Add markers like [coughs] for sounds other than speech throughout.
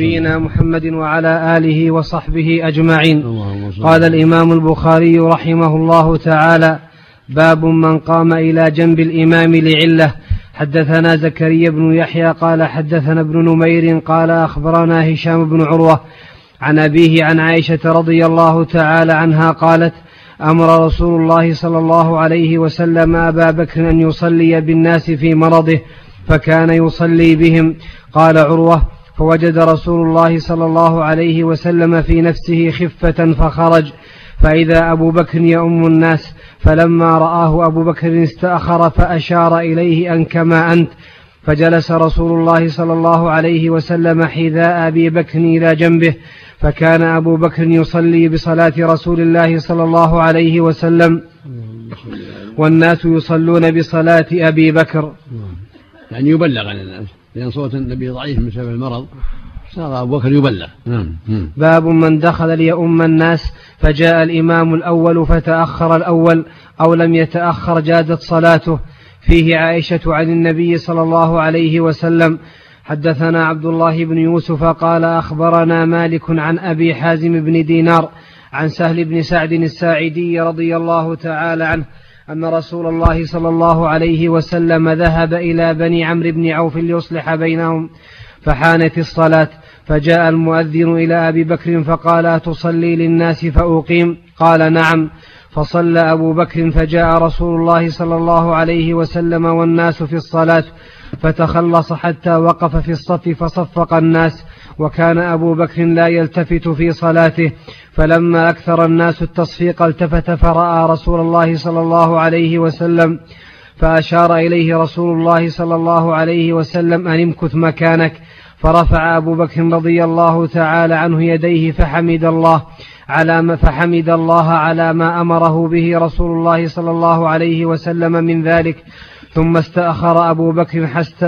نبينا محمد وعلى آله وصحبه أجمعين. قال الإمام البخاري رحمه الله تعالى باب من قام إلى جنب الإمام لعلة. حدثنا زكريا بن يحيى قال حدثنا ابن نمير قال أخبرنا هشام بن عروة عن أبيه عن عائشة رضي الله تعالى عنها قالت أمر رسول الله صلى الله عليه وسلم أبا بكر أن يصلي بالناس في مرضه فكان يصلي بهم. قال عروة فوجد رسول الله صلى الله عليه وسلم في نفسه خفة فخرج. فإذا أبو بكر يؤم الناس فلما رآه أبو بكر استأخر فأشار إليه أن كما أنت. فجلس رسول الله صلى الله عليه وسلم حذاء أبي بكر إلى جنبه فكان أبو بكر يصلي بصلاة رسول الله صلى الله عليه وسلم. والناس يصلون بصلاة أبي بكر. يعني يبلغ عن الناس لأن صوت النبي ضعيف بسبب المرض صار أبو بكر يبلغ. نعم. باب من دخل ليؤم الناس فجاء الإمام الأول فتأخر الأول أو لم يتأخر جادت صلاته. فيه عائشة عن النبي صلى الله عليه وسلم حدثنا عبد الله بن يوسف قال أخبرنا مالك عن أبي حازم بن دينار عن سهل بن سعد الساعدي رضي الله تعالى عنه أن رسول الله صلى الله عليه وسلم ذهب إلى بني عمرو بن عوف ليصلح بينهم فحانت الصلاة فجاء المؤذن إلى أبي بكر فقال أتصلي للناس فأقيم؟ قال نعم. فصلى أبو بكر فجاء رسول الله صلى الله عليه وسلم والناس في الصلاة فتخلص حتى وقف في الصف فصفق الناس وكان أبو بكر لا يلتفت في صلاته فلما أكثر الناس التصفيق التفت فرأى رسول الله صلى الله عليه وسلم فأشار إليه رسول الله صلى الله عليه وسلم أن امكث مكانك فرفع أبو بكر رضي الله تعالى عنه يديه فحمد الله على ما فحمد الله على ما أمره به رسول الله صلى الله عليه وسلم من ذلك ثم استأخر أبو بكر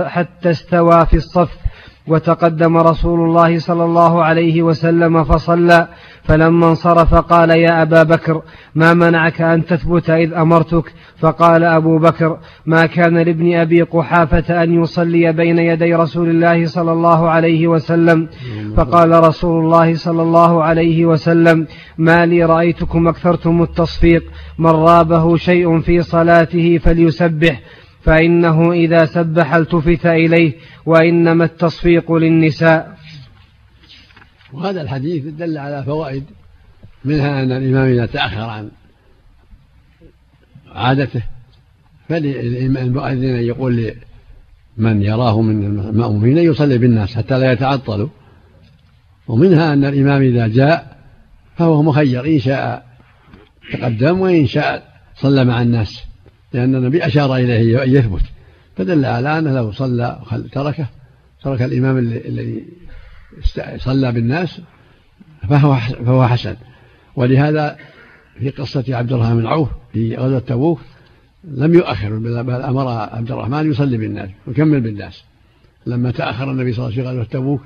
حتى استوى في الصف وتقدم رسول الله صلى الله عليه وسلم فصلى فلما انصرف قال يا أبا بكر ما منعك أن تثبت إذ أمرتك؟ فقال أبو بكر ما كان لابن أبي قحافة أن يصلي بين يدي رسول الله صلى الله عليه وسلم؟ فقال رسول الله صلى الله عليه وسلم ما لي رأيتكم أكثرتم التصفيق من رابه شيء في صلاته فليسبح. فإنه إذا سبح التفت إليه وإنما التصفيق للنساء. وهذا الحديث دل على فوائد منها أن الإمام إذا تأخر عن عادته فللمؤذن أن يقول لمن يراه من المأمومين يصلي بالناس حتى لا يتعطلوا. ومنها أن الإمام إذا جاء فهو مخير إن شاء تقدم وإن شاء صلى مع الناس. لأن النبي أشار إليه أن يثبت. فدل على أنه لو صلى تركه ترك الإمام الذي صلى بالناس فهو فهو حسن. ولهذا في قصة عبد الرحمن بن عوف في غزوة تبوك لم يؤخر بل أمر عبد الرحمن يصلي بالناس ويكمل بالناس. لما تأخر النبي صلى الله عليه وسلم في غزوة تبوك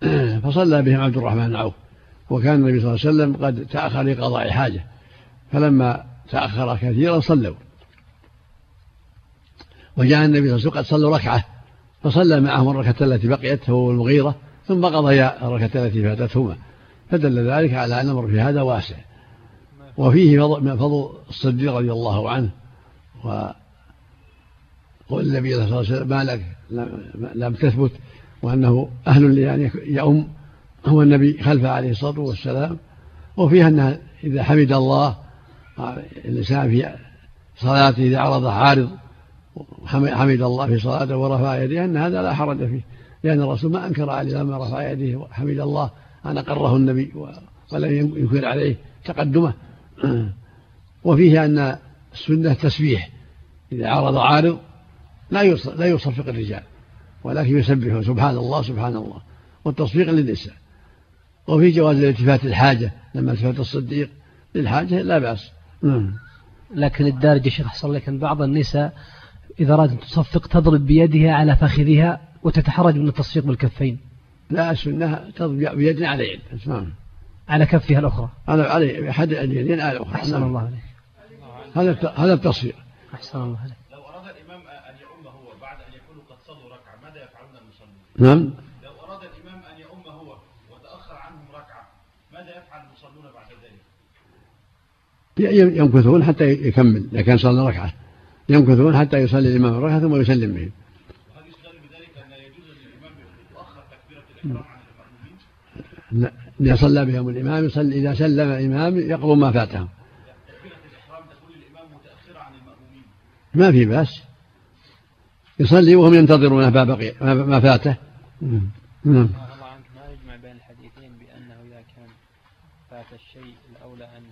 [clears throat] فصلى بهم عبد الرحمن بن عوف. وكان النبي صلى الله عليه وسلم قد تأخر لقضاء حاجة. فلما تأخر كثيرا صلوا. وجاء النبي صلى الله عليه وسلم قد صلوا ركعة. فصلى معهم الركعة التي بقيت هو والمغيرة ثم قضيا الركعة التي فاتتهما. فدل ذلك على أن الأمر في هذا واسع. وفيه فضل الصديق رضي الله عنه. وقول النبي صلى الله عليه وسلم ما لك لم تثبت وأنه أهل لأن يؤم هو النبي خلفه عليه الصلاة والسلام. وفيها أنها إذا حمد الله الإنسان في صلاته إذا عرض عارض حمد الله في صلاته ورفع يديه أن هذا لا حرج فيه. لأن الرسول ما أنكر عليه لما رفع يديه وحمد الله أن أقره النبي ولم ينكر عليه تقدمه. [clears throat] وفيه أن السنة تسبيح. إذا عرض عارض لا لا يصفق الرجال ولكن يسبح سبحان الله سبحان الله. والتصفيق للنساء. وفي جواز الالتفات الحاجة لما التفت الصديق للحاجة لا بأس. [clears throat] لكن الدارج يا شيخ أحسن لك أن بعض النساء إذا أرادت أن تصفق تضرب بيدها على فخذها وتتحرج من التصفيق بالكفين. لا السنة تضرب بيد على يد نعم على كفها الأخرى. على على أحد اليدين على الأخرى. أحسن نعم. الله عليك. هذا هذا التصفيق. أحسن الله عليك. لو أراد الإمام أن يؤم هو بعد أن يكونوا قد صلوا ركعة ماذا يفعلون المصلين؟ نعم. لو أراد الإمام أن يؤم هو تأخر عنهم ركعة ماذا يفعل المصلون بعد ذلك؟ يمكثون حتى يكمل إذا كان صلى ركعة. يمكثون حتى يصلي الإمام الركعة ثم يسلم بهم وهل يستدل بذلك أن يجوز للإمام يؤخر تكبيرة الإحرام عن المأمومين؟ لا إذا صلى بهم الإمام يصلي إذا سلم الإمام يقضوا ما فاتهم. تكبيرة الإحرام تكون للإمام متأخرة عن المأمومين ما في بأس. يصلي وهم ينتظرون ما بقي ما فاته. نعم. ما يجمع بين الحديثين بأنه إذا كان فات الشيء الأولى أن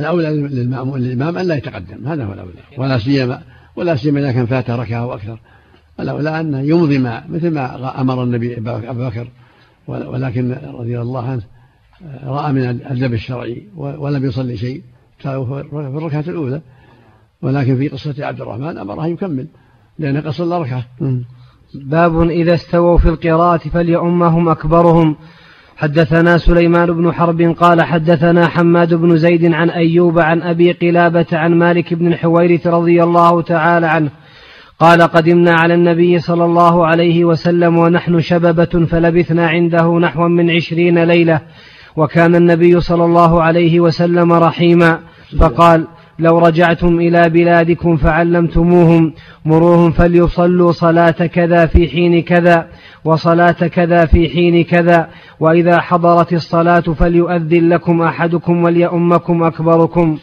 الأولى للمأمون للإمام أن لا يتقدم. هذا هو الأولى. ولا سيما ولا سيما إذا كان فات ركعة وأكثر الأولى أنه يمضي ما مثل ما أمر النبي أبو بكر. ولكن رضي الله عنه رأى من الأدب الشرعي ولم يصلي شيء. في الركعة الأولى. ولكن في قصة عبد الرحمن أمره يكمل. لأنه قصر ركعة. باب إذا استووا في القراءة فليؤمهم أكبرهم. حدثنا سليمان بن حرب قال حدثنا حماد بن زيد عن أيوب عن أبي قلابة عن مالك بن الحويرث رضي الله تعالى عنه قال قدمنا على النبي صلى الله عليه وسلم ونحن شببة فلبثنا عنده نحو من عشرين ليلة وكان النبي صلى الله عليه وسلم رحيما. فقال لو رجعتم إلى بلادكم فعلمتموهم. مروهم فليصلوا صلاة كذا في حين كذا وصلاة كذا في حين كذا. وإذا حضرت الصلاة فليؤذن لكم أحدكم وليؤمكم أكبركم.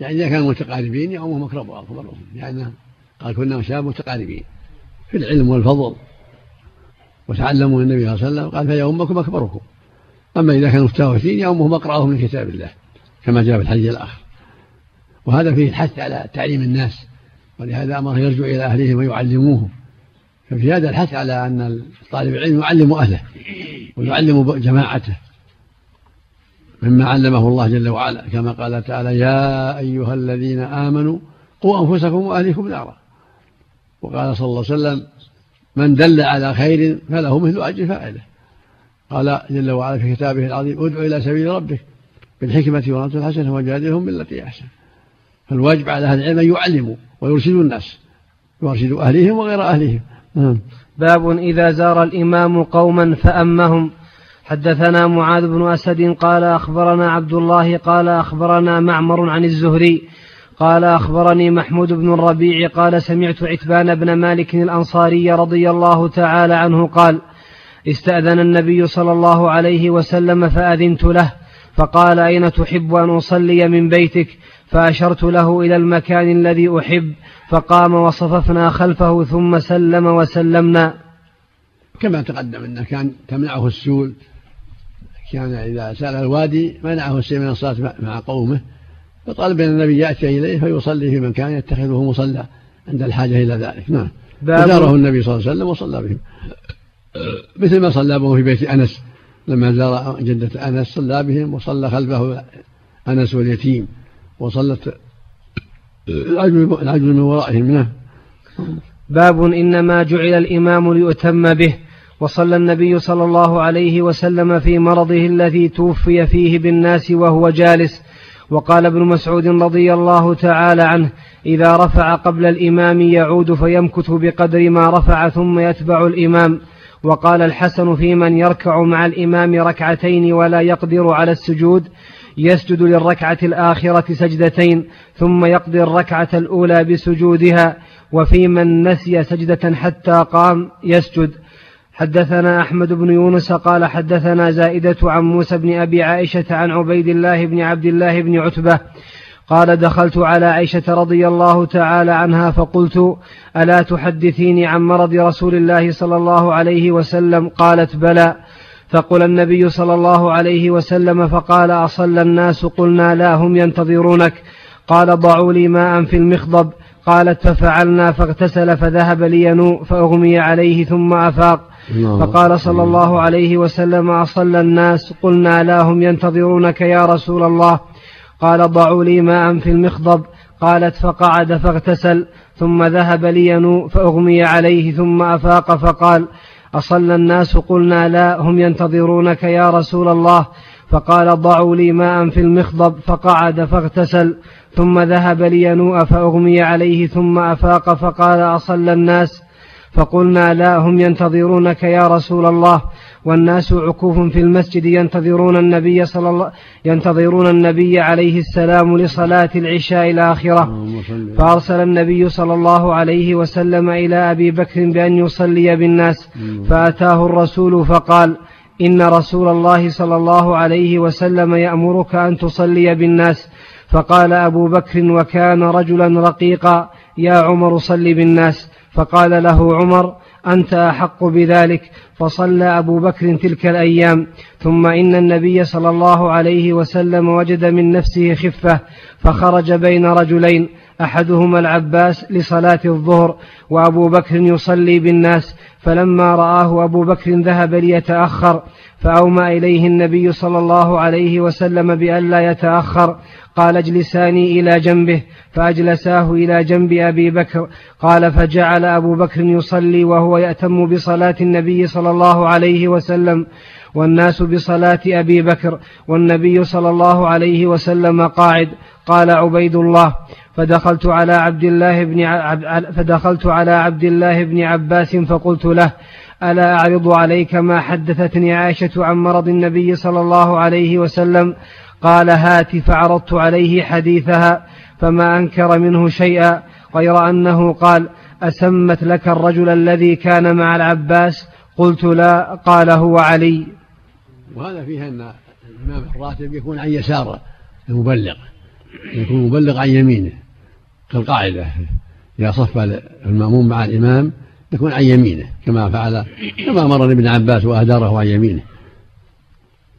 يعني إذا كانوا متقاربين يؤمهم أكبرهم. يعني قال كنا شباب متقاربين في العلم والفضل. وتعلموا النبي صلى الله عليه وسلم قال فيؤمكم أكبركم. أما إذا كانوا متفاوتين يؤمهم أقرأهم من كتاب الله كما جاء في الحديث الآخر. وهذا فيه الحث على تعليم الناس ولهذا أمره يرجع إلى أهلهم ويعلموهم. ففي هذا الحث على أن طالب العلم يعلم أهله ويعلم جماعته مما علمه الله جل وعلا. كما قال تعالى يا أيها الذين آمنوا قوا أنفسكم وأهليكم نارا. وقال صلى الله عليه وسلم من دل على خير فله مثل أجر فاعله. قال جل وعلا في كتابه العظيم ادع إلى سبيل ربك بالحكمة والنصر الحسنة وجادلهم بالتي أحسن. فالواجب على أهل العلم أن يعلموا ويرشدوا الناس يرشدوا أهلهم وغير أهلهم نعم. باب إذا زار الإمام قوما فأمهم. حدثنا معاذ بن أسد قال أخبرنا عبد الله قال أخبرنا معمر عن الزهري قال أخبرني محمود بن الربيع قال سمعت عتبان بن مالك الأنصاري رضي الله تعالى عنه قال استأذن النبي صلى الله عليه وسلم فأذنت له فقال أين تحب أن أصلي من بيتك؟ فأشرت له إلى المكان الذي أحب فقام وصففنا خلفه ثم سلم وسلمنا. كما تقدم أنه كان تمنعه السول كان إذا سأل الوادي منعه السيل من الصلاة مع قومه. فطلب أن النبي يأتي إليه فيصلي في مكان يتخذه مصلى عند الحاجة إلى ذلك. نعم. فزاره النبي صلى الله عليه وسلم وصلى بهم. مثل ما صلى بهم في بيت أنس. لما زار جدة أنس صلى بهم وصلى خلفه أنس واليتيم. وصلت العجل من ورائهم نعم. باب إنما جعل الإمام ليؤتم به وصلى النبي صلى الله عليه وسلم في مرضه الذي توفي فيه بالناس وهو جالس. وقال ابن مسعود رضي الله تعالى عنه إذا رفع قبل الإمام يعود فيمكث بقدر ما رفع ثم يتبع الإمام. وقال الحسن في من يركع مع الإمام ركعتين ولا يقدر على السجود. يسجد للركعة الآخرة سجدتين ثم يقضي الركعة الأولى بسجودها وفي من نسي سجدة حتى قام يسجد. حدثنا أحمد بن يونس قال حدثنا زائدة عن موسى بن أبي عائشة عن عبيد الله بن عبد الله بن عتبة قال دخلت على عائشة رضي الله تعالى عنها فقلت ألا تحدثيني عن مرض رسول الله صلى الله عليه وسلم؟ قالت بلى. فقل النبي صلى الله عليه وسلم فقال أصلى الناس قلنا لا هم ينتظرونك. قال ضعوا لي ماء في المخضب. قالت ففعلنا فاغتسل فذهب لينوء فأغمي عليه ثم أفاق. فقال صلى الله عليه وسلم أصلى الناس قلنا لا هم ينتظرونك يا رسول الله. قال ضعوا لي ماء في المخضب. قالت فقعد فاغتسل ثم ذهب لينوء فأغمي عليه ثم أفاق. فقال أصلى الناس قلنا لا هم ينتظرونك يا رسول الله. فقال ضعوا لي ماء في المخضب فقعد فاغتسل. ثم ذهب لينوء فأغمي عليه ثم أفاق فقال أصلى الناس. فقلنا لا هم ينتظرونك يا رسول الله. والناس عكوف في المسجد ينتظرون النبي صلى الله ينتظرون النبي عليه السلام لصلاة العشاء الآخرة. فأرسل النبي صلى الله عليه وسلم إلى أبي بكر بأن يصلي بالناس. فأتاه الرسول فقال إن رسول الله صلى الله عليه وسلم يأمرك أن تصلي بالناس. فقال أبو بكر وكان رجلا رقيقا يا عمر صل بالناس. فقال له عمر أنت أحق بذلك. فصلى أبو بكر تلك الأيام. ثم إن النبي صلى الله عليه وسلم وجد من نفسه خفة فخرج بين رجلين أحدهما العباس لصلاة الظهر وأبو بكر يصلي بالناس. فلما رآه أبو بكر ذهب ليتأخر فأومى إليه النبي صلى الله عليه وسلم بألا يتأخر. قال اجلساني إلى جنبه فأجلساه إلى جنب أبي بكر. قال فجعل أبو بكر يصلي وهو يأتم بصلاة النبي صلى الله عليه وسلم. والناس بصلاة أبي بكر والنبي صلى الله عليه وسلم قاعد. قال عبيد الله فدخلت على عبد الله بن فدخلت على عبد الله بن عباس فقلت له ألا أعرض عليك ما حدثتني عائشة عن مرض النبي صلى الله عليه وسلم؟ قال هات فعرضت عليه حديثها فما أنكر منه شيئا غير أنه قال أسمت لك الرجل الذي كان مع العباس؟ قلت لا قال هو علي. وهذا فيه أن الإمام الراتب يكون عن يسار المبلغ. يكون مبلغ عن يمينه كالقاعدة. إذا صف المأموم مع الإمام يكون عن يمينه كما فعل كما مر ابن عباس وأهداره عن يمينه.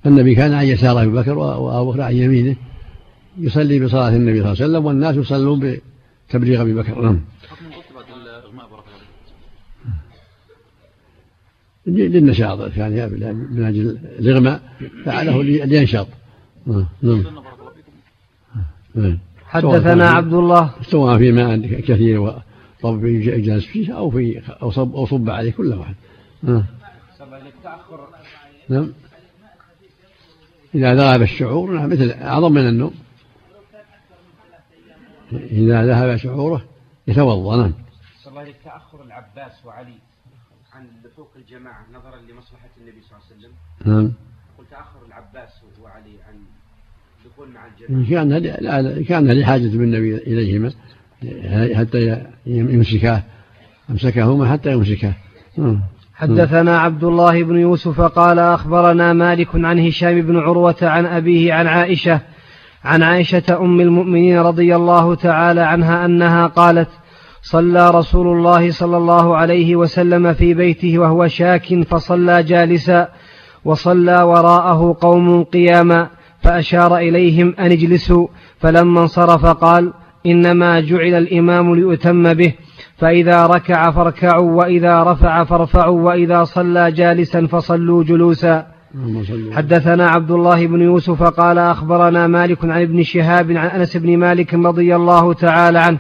النبي كان عن يسار أبي بكر وأبو بكر عن يمينه يصلي بصلاة النبي صلى الله عليه وسلم والناس يصلون بتبليغ أبي بكر. نعم. للنشاط كان يعني من أجل الإغماء فعله لينشط. نعم. حدثنا عبد الله. سواء في ماء كثير وطب جالس فيه أو في أو صب أو صب عليه كل واحد. نعم. نعم. إذا ذهب الشعور نعم مثل أعظم من النوم. إذا ذهب شعوره يتوضأ نعم. الله تأخر العباس وعلي عن لحوق الجماعة نظرا لمصلحة النبي صلى الله عليه وسلم. نعم. قل تأخر العباس وعلي عن الدخول مع الجماعة. كان كان لحاجة بالنبي إليهما. حتى يمسكاه أمسكهما حتى يمسكاه نعم. حدثنا عبد الله بن يوسف قال أخبرنا مالك عن هشام بن عروة عن أبيه عن عائشة عن عائشة أم المؤمنين رضي الله تعالى عنها أنها قالت صلى رسول الله صلى الله عليه وسلم في بيته وهو شاك فصلى جالسا وصلى وراءه قوم قياما فأشار إليهم أن اجلسوا فلما انصرف قال إنما جعل الإمام ليؤتم به فإذا ركع فاركعوا وإذا رفع فارفعوا وإذا صلى جالسا فصلوا جلوسا. حدثنا عبد الله بن يوسف قال أخبرنا مالك عن ابن شهاب عن أنس بن مالك رضي الله تعالى عنه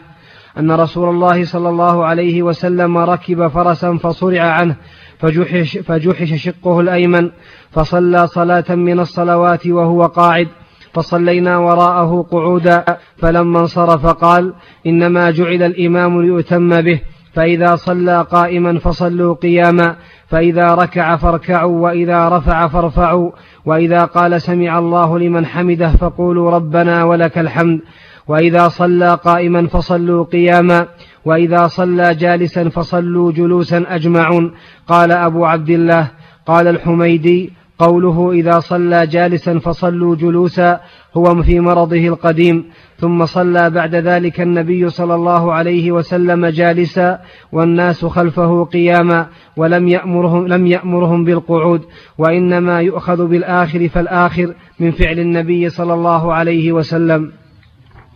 أن رسول الله صلى الله عليه وسلم ركب فرسا فصرع عنه فجحش, فجحش شقه الأيمن فصلى صلاة من الصلوات وهو قاعد. فصلينا وراءه قعودا فلما انصرف قال إنما جعل الإمام ليؤتم به فإذا صلى قائما فصلوا قياما فإذا ركع فاركعوا وإذا رفع فارفعوا وإذا قال سمع الله لمن حمده فقولوا ربنا ولك الحمد وإذا صلى قائما فصلوا قياما وإذا صلى جالسا فصلوا جلوسا أجمعون. قال أبو عبد الله قال الحميدي قوله إذا صلى جالسا فصلوا جلوسا هو في مرضه القديم ثم صلى بعد ذلك النبي صلى الله عليه وسلم جالسا والناس خلفه قياما ولم يأمرهم لم يأمرهم بالقعود وإنما يؤخذ بالآخر فالآخر من فعل النبي صلى الله عليه وسلم.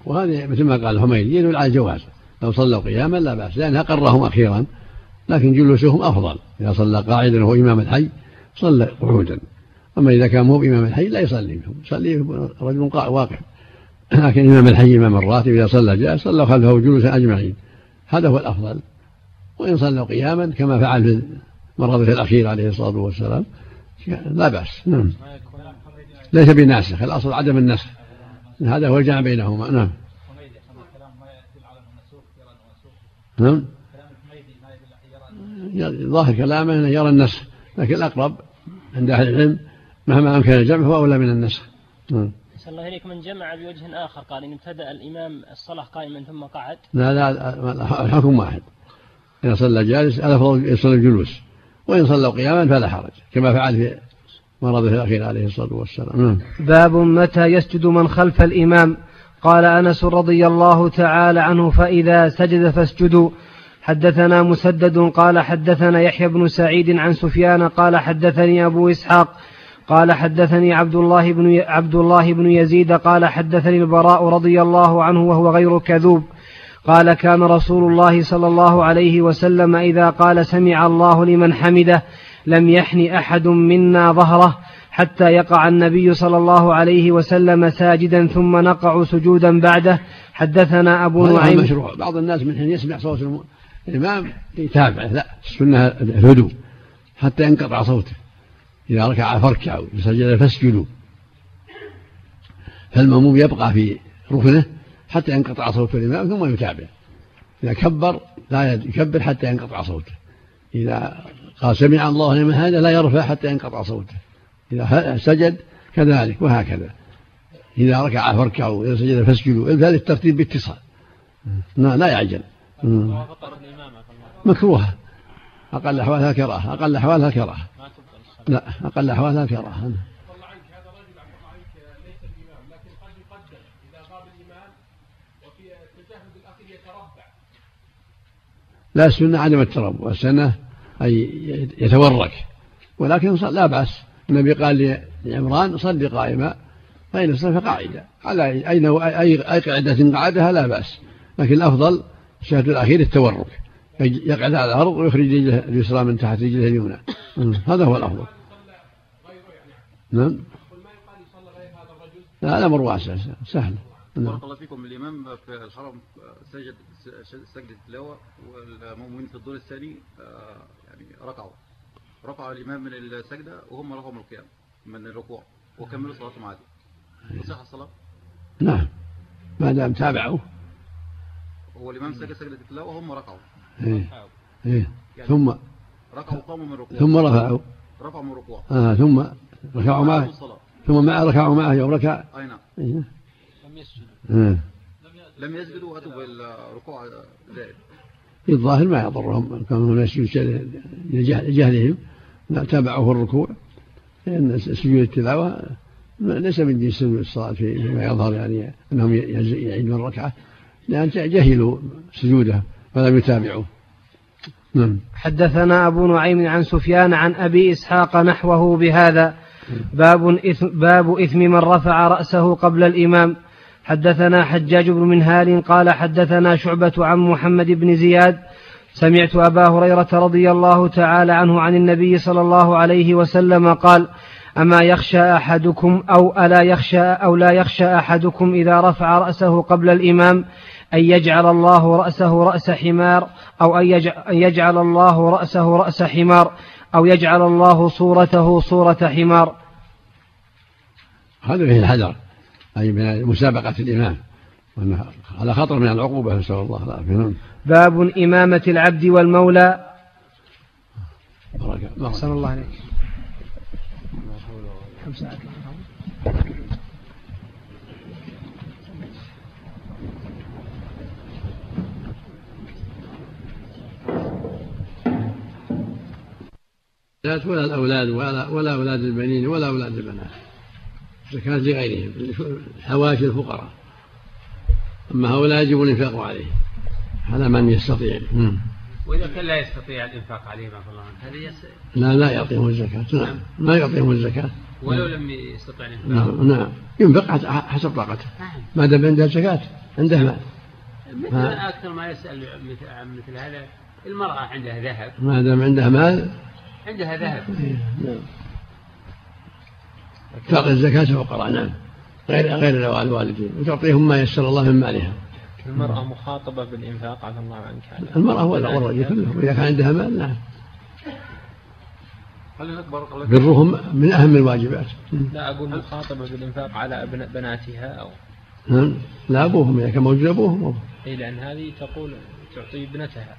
وهذه مثل ما قال الحميدي يدل على الجواز. لو صلوا قياما لا بأس لأنها قرهم أخيرا لكن جلوسهم أفضل. إذا صلى قاعدا وهو إمام الحي صلى قعودا. أما إذا كان مو بإمام الحي لا يصلي بهم يصلي رجل واقف لكن إمام الحي إمام الراتب إذا صلى جاء صلى خلفه جلوسا أجمعين. هذا هو الأفضل. وإن صلوا قياما كما فعل في مرضه الأخير عليه الصلاة والسلام لا بأس. نعم. ليس بناسخ. الأصل عدم النسخ. هذا هو الجمع بينهما. نعم. نعم. ظاهر كلامه أنه يرى النسخ لكن الأقرب عند أهل العلم مهما أمكن الجمع هو أولى من النسخ. نعم. الله إليك. من جمع بوجه آخر قال إن ابتدأ الإمام الصلاة قائما ثم قعد. لا لا الحكم واحد. إذا صلى جالس الأفضل يصلي الجلوس. وإن صلوا قياما فلا حرج كما فعل في مرضه الأخير عليه الصلاة والسلام. نعم. باب متى يسجد من خلف الإمام. قال أنس رضي الله تعالى عنه فإذا سجد فاسجدوا. حدثنا مسدد قال حدثنا يحيى بن سعيد عن سفيان قال حدثني أبو إسحاق قال حدثني عبد الله بن عبد الله بن يزيد قال حدثني البراء رضي الله عنه وهو غير كذوب. قال كان رسول الله صلى الله عليه وسلم إذا قال سمع الله لمن حمده لم يحن أحد منا ظهره حتى يقع النبي صلى الله عليه وسلم ساجدا ثم نقع سجودا بعده. حدثنا أبو نعيم. مشروع. بعض الناس من حين يسمع صوت الإمام يتابع. لا السنة الهدوء حتى ينقطع صوته. إذا ركع فاركعوا سجد فاسجدوا. فالمأموم يبقى في ركنه حتى ينقطع صوت الإمام ثم يتابع. إذا كبر لا يكبر حتى ينقطع صوته. إذا قال سمع الله لمن هذا لا يرفع حتى ينقطع صوته. إذا سجد كذلك وهكذا. إذا ركع فاركعوا إذا سجد فاسجدوا. هذا الترتيب باتصال. لا لا يعجل. مكروهة. أقل أحوالها كراهة أقل أحوالها كراهة لا أقل أحوالها كراهة لا السنة عدم التربع السنة أي يتورك. ولكن لا بأس. النبي قال لعمران صل قائما فإن صلى فقاعدا على أي أي قعدة قعدها لا بأس. لكن الأفضل الشهد الأخير التورك. يقعد على الأرض ويخرج رجله اليسرى من تحت رجله اليمنى. هذا هو الأفضل. نعم. لا الأمر واسع. سهل. نعم. بارك الله فيكم. الإمام في الحرم سجد سجدة التلاوة والمؤمنين في الدور الثاني آه، يعني ركعوا. رفع الإمام من السجدة وهم رفعوا من القيام من الركوع وكملوا صلاتهم عادي. تصح الصلاة؟ نعم. ما دام تابعوا. هو الإمام سجد سجدة التلاوة وهم ركعوا إيه. إيه. يعني ثم ركعوا قاموا من الركوع ثم رفعوا. رفعوا من الركوع آه ثم ركعوا معه. ثم مع ركعوا معه يوم ركع. أي نعم. إيه. لم يسجدوا. آه. لم يسجدوا وأتوا بالركوع زائد الظاهر ما يضرهم. كانوا يسجدون لجهلهم. في الركوع. لأن سجود التلاوة ليس من جنس الصلاة فيما يظهر يعني أنهم يعيدون الركعة. لأن جهلوا سجوده فلم يتابعوه. نعم. حدثنا أبو نعيم عن سفيان عن أبي إسحاق نحوه بهذا. باب إثم, باب إثم من رفع رأسه قبل الإمام. حدثنا حجاج بن منهال قال حدثنا شعبة عن محمد بن زياد. سمعت أبا هريرة رضي الله تعالى عنه عن النبي صلى الله عليه وسلم قال أما يخشى أحدكم أو ألا يخشى أو لا يخشى أحدكم إذا رفع رأسه قبل الإمام أن يجعل الله رأسه رأس حمار أو أن يجعل الله رأسه رأس حمار أو يجعل الله صورته صورة حمار. هذا فيه الحذر أي من مسابقة الإمام. على خطر من العقوبة نسأل الله العافية. باب إمامة العبد والمولى. أحسن الله عليك ولا الأولاد ولا, ولا أولاد البنين ولا أولاد البنات. زكاة لغيرهم حواشي الفقراء. أما هؤلاء يجب الإنفاق عليهم. على من يستطيع. وإذا كان لا يستطيع الإنفاق عليهم الله هذا يس... لا لا يعطيهم الزكاة. نعم. ما يعطيهم الزكاة. ولو لم يستطع الإنفاق. نعم. نعم. ينفق حسب طاقته. نعم. ما دام عنده زكاة عنده مال. مثل أكثر ما يسأل مثل هذا المرأة عندها ذهب. ما دام عندها مال عندها ذهب. نعم. تعطي الزكاة الفقراء نعم. غير غير الوالدين. وتعطيهم ما يسر الله من مالها. المرأة مخاطبة بالإنفاق عفى الله عنك. المرأة والرجل كلهم إذا كان عندها مال نعم. برهم من أهم الواجبات. لا أقول مخاطبة بالإنفاق على أبناء بناتها أو نعم. لا أبوهم إذا كان موجود أبوهم إي لأن هذه تقول تعطي ابنتها.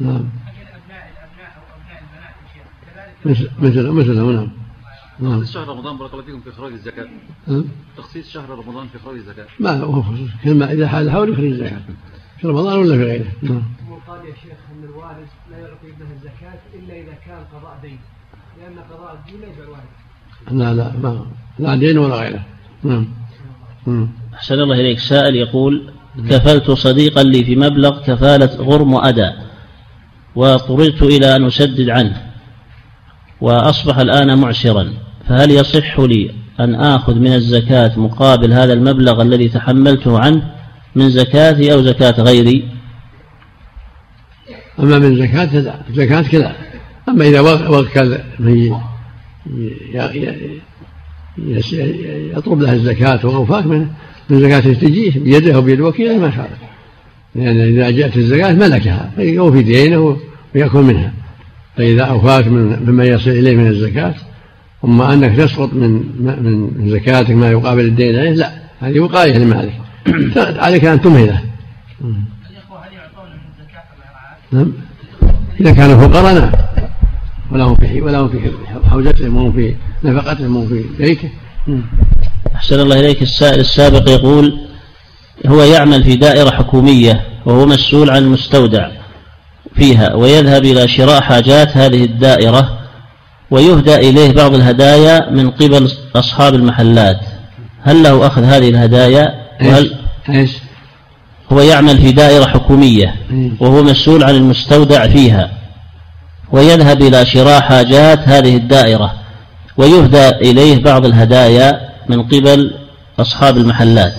نعم. نعم مثل مثل مثله نعم. نعم. تخصيص شهر رمضان بارك الله فيكم في إخراج الزكاة. نعم. تخصيص شهر رمضان في إخراج الزكاة. ما هو إذا حال حول يخرج الزكاة. في رمضان ولا في غيره؟ نعم. وقال يا شيخ أن الوالد لا يعطي ابنه الزكاة إلا إذا كان قضاء دين. لأن قضاء الدين لا يجعل والد لا لا ما لا دين ولا غيره. نعم. نعم. أحسن الله إليك. سائل يقول كفلت صديقا لي في مبلغ كفالة غرم أداء وأضطررت إلى أن أسدد عنه. وأصبح الآن معسرا. فهل يصح لي أن آخذ من الزكاة مقابل هذا المبلغ الذي تحملته عنه من زكاتي أو زكاة غيري؟ أما من زكاة زكاة كذا. أما إذا وكل من يطلب له الزكاة وأوفاك منه. من زكاة تجيه بيده أو بيد وكيله ما شاء لأن إذا جاءت الزكاة ملكها. فيوفي دينه ويأكل منها. فإذا أوفاك من مما يصل إليه من الزكاة أما أنك تسقط من من زكاتك ما يقابل الدين عليه لا هذه وقاية لمالك. [coughs] عليك أن تمهله نعم. إذا كانوا فقراء نعم. ولهم في ولهم في حوزتهم وهم في نفقتهم وهم في بيته. أحسن الله إليك. السائل السابق يقول هو يعمل في دائرة حكومية وهو مسؤول عن المستودع. فيها ويذهب إلى شراء حاجات هذه الدائرة ويهدى إليه بعض الهدايا من قبل أصحاب المحلات. هل له أخذ هذه الهدايا؟ وهل إيش؟ هو يعمل في دائرة حكومية. وهو مسؤول عن المستودع فيها. ويذهب إلى شراء حاجات هذه الدائرة ويهدى إليه بعض الهدايا من قبل أصحاب المحلات.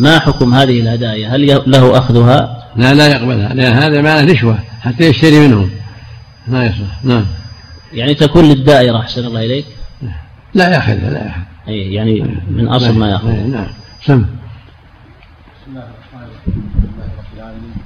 ما حكم هذه الهدايا؟ هل له أخذها؟ لا لا يقبلها لأن هذا معناه رشوة حتى يشتري منهم. ما يصلح نعم. يعني تكون للدائرة أحسن الله إليك؟ لا يأخذها لا ياخذ أي يعني من أصل ما يأخذ نعم. سم. بسم الله الرحمن الرحيم. الحمد لله رب العالمين